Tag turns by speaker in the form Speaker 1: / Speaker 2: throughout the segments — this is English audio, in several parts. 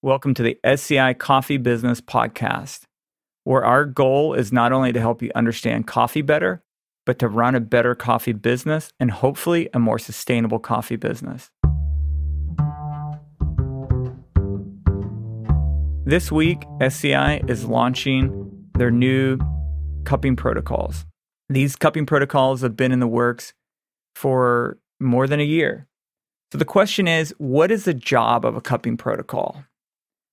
Speaker 1: Welcome to the SCI Coffee Business Podcast, where our goal is not only to help you understand coffee better, but to run a better coffee business and hopefully a more sustainable coffee business. This week, SCI is launching their new cupping protocols. These cupping protocols have been in the works for more than a year. So the question is what is the job of a cupping protocol?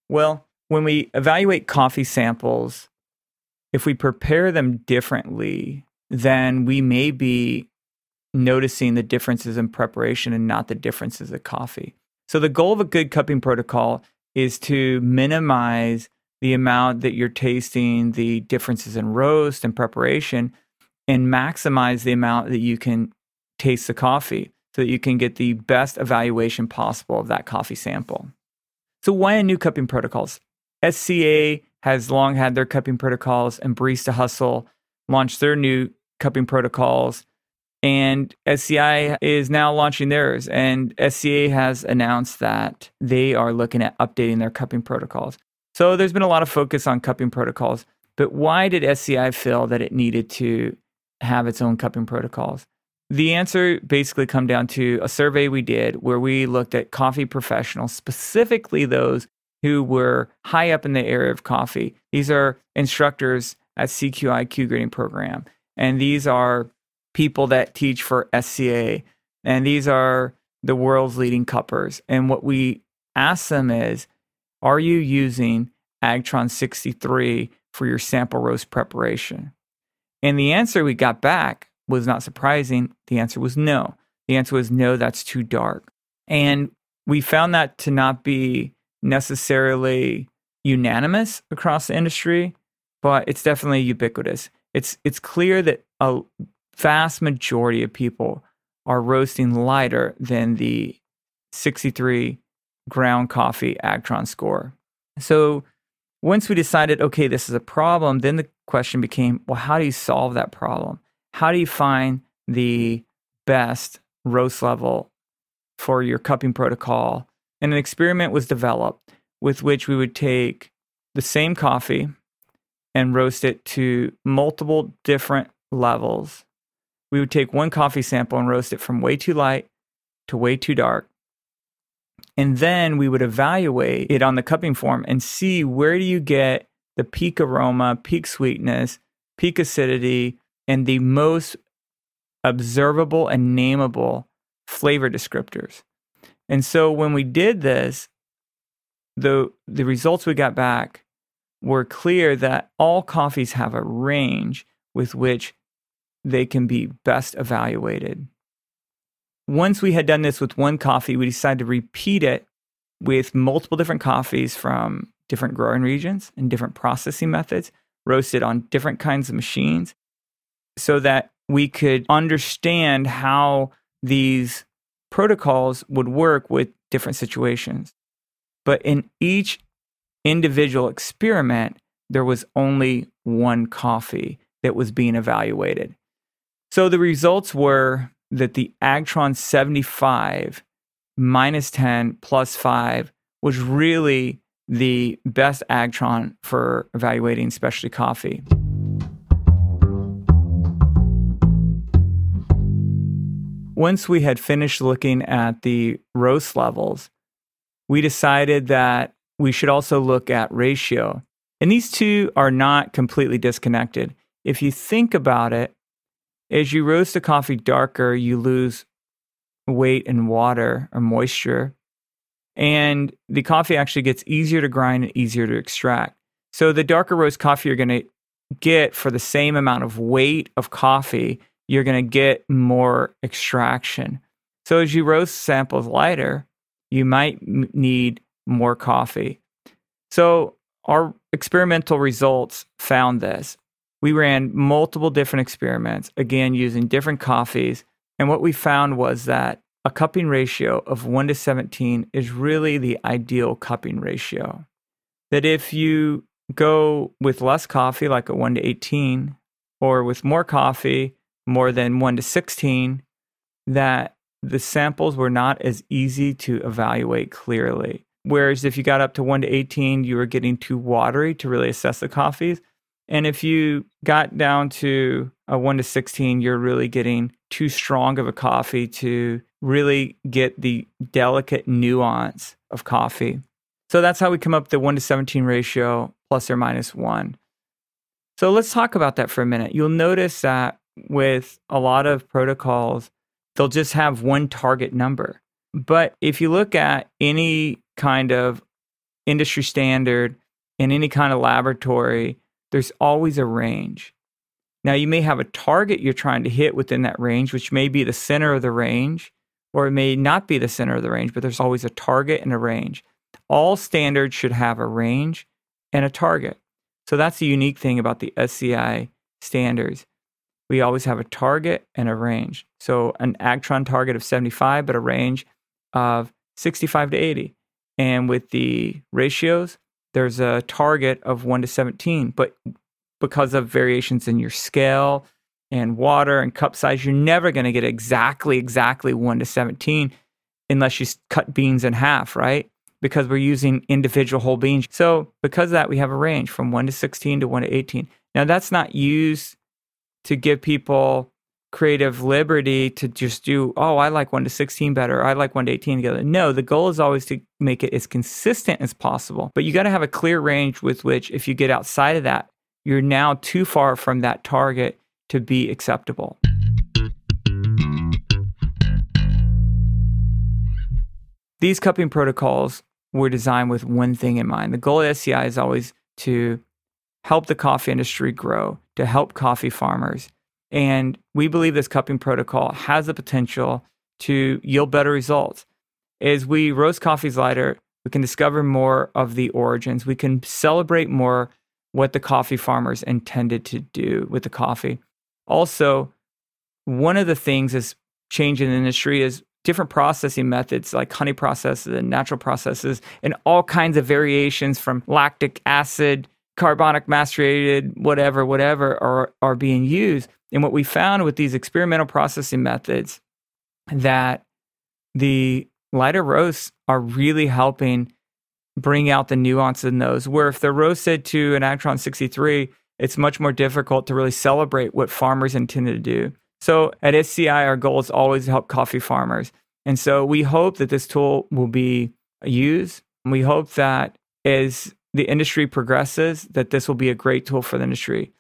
Speaker 1: Well, when we evaluate coffee samples, if we prepare them differently, then we may be noticing the differences in preparation and not the differences of coffee. So the goal of a good cupping protocol is to minimize the amount that you're tasting the differences in roast and preparation and maximize the amount that you can taste the coffee so that you can get the best evaluation possible of that coffee sample. So, why new cupping protocols? SCA has long had their cupping protocols, and Barista Hustle launched their new cupping protocols. And SCI is now launching theirs. And SCA has announced that they are looking at updating their cupping protocols. So there's been a lot of focus on cupping protocols. But why did SCI feel that it needed to have its own cupping protocols? The answer basically come down to a survey we did where we looked at coffee professionals, specifically those who were high up in the area of coffee. These are instructors at CQI Q grading program, and these are people that teach for SCA, and these are the world's leading cuppers. And what we asked them is, are you using Agtron 63 for your sample roast preparation? And the answer we got back was not surprising. The answer was no. The answer was no, that's too dark. And we found that to not be necessarily unanimous across the industry, but it's definitely ubiquitous. It's it's clear that a vast majority of people are roasting lighter than the 63 ground coffee Agtron score. So once we decided, okay, this is a problem, then the question became, well, how do you solve that problem? How do you find the best roast level for your cupping protocol? And an experiment was developed with which we would take the same coffee and roast it to multiple different levels. We would take one coffee sample and roast it from way too light to way too dark. And then we would evaluate it on the cupping form and see where do you get the peak aroma, peak sweetness, peak acidity, and the most observable and nameable flavor descriptors. And so when we did this, the the results we got back were clear that all coffees have a range with which they can be best evaluated. Once we had done this with one coffee, we decided to repeat it with multiple different coffees from different growing regions and different processing methods, roasted on different kinds of machines, so that we could understand how these protocols would work with different situations. But in each individual experiment, there was only one coffee that was being evaluated. So the results were that the Agtron 75 minus 10 plus 5 was really the best Agtron for evaluating specialty coffee. Once we had finished looking at the roast levels, we decided that we should also look at ratio. And these two are not completely disconnected. If you think about it, as you roast a coffee darker, you lose weight and water or moisture. And the coffee actually gets easier to grind and easier to extract. So the darker roast coffee you're going to get for the same amount of weight of coffee you're going to get more extraction. So as you roast samples lighter, you might m- need more coffee. So our experimental results found this. We ran multiple different experiments, again, using different coffees. And what we found was that a cupping ratio of 1 to 17 is really the ideal cupping ratio. That if you go with less coffee, like a 1 to 18, or with more coffee, more than 1 to 16 that the samples were not as easy to evaluate clearly. Whereas if you got up to 1 to 18, you were getting too watery to really assess the coffees. And if you got down to a 1 to 16, you're really getting too strong of a coffee to really get the delicate nuance of coffee. So that's how we come up with the 1 to 17 ratio plus or minus 1. So let's talk about that for a minute. You'll notice that with a lot of protocols, they'll just have one target number. But if you look at any kind of industry standard in any kind of laboratory, there's always a range. Now, you may have a target you're trying to hit within that range, which may be the center of the range, or it may not be the center of the range, but there's always a target and a range. All standards should have a range and a target. So that's the unique thing about the SCI standards. We always have a target and a range. So an Agtron target of 75, but a range of 65 to 80. And with the ratios, there's a target of 1 to 17. But because of variations in your scale and water and cup size, you're never going to get exactly, exactly 1 to 17 unless you cut beans in half, right? Because we're using individual whole beans. So, because of that, we have a range from 1 to 16 to 1 to 18. Now, that's not used to give people creative liberty to just do, oh, I like 1 to 16 better. I like 1 to 18 together. No, the goal is always to make it as consistent as possible. But you got to have a clear range with which, if you get outside of that, you're now too far from that target to be acceptable. These cupping protocols were designed with one thing in mind. The goal of SCI is always to help the coffee industry grow, to help coffee farmers. And we believe this cupping protocol has the potential to yield better results. As we roast coffees lighter, we can discover more of the origins. We can celebrate more what the coffee farmers intended to do with the coffee. Also, one of the things that's changing in the industry is different processing methods like honey processes and natural processes and all kinds of variations from lactic acid carbonic macerated whatever whatever are are being used. And what we found with these experimental processing methods that the lighter roasts are really helping bring out the nuance in those where if they're roasted to an Agtron 63 it's much more difficult to really celebrate what farmers intended to do. So at SCI our goal is always to help coffee farmers. And so we hope that this tool will be used. We hope that as the industry progresses, that this will be a great tool for the industry.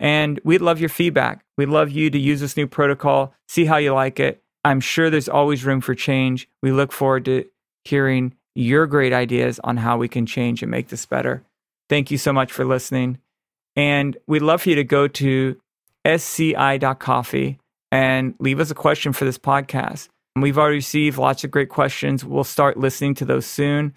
Speaker 1: And we'd love your feedback. We'd love you to use this new protocol, see how you like it. I'm sure there's always room for change. We look forward to hearing your great ideas on how we can change and make this better. Thank you so much for listening. And we'd love for you to go to sci.coffee and leave us a question for this podcast. We've already received lots of great questions. We'll start listening to those soon.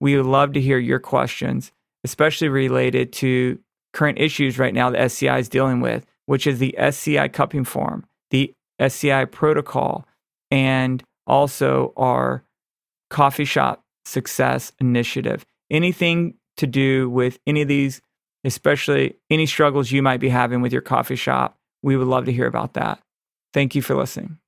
Speaker 1: We would love to hear your questions, especially related to current issues right now that SCI is dealing with, which is the SCI cupping form, the SCI protocol, and also our coffee shop success initiative. Anything to do with any of these, especially any struggles you might be having with your coffee shop, we would love to hear about that. Thank you for listening.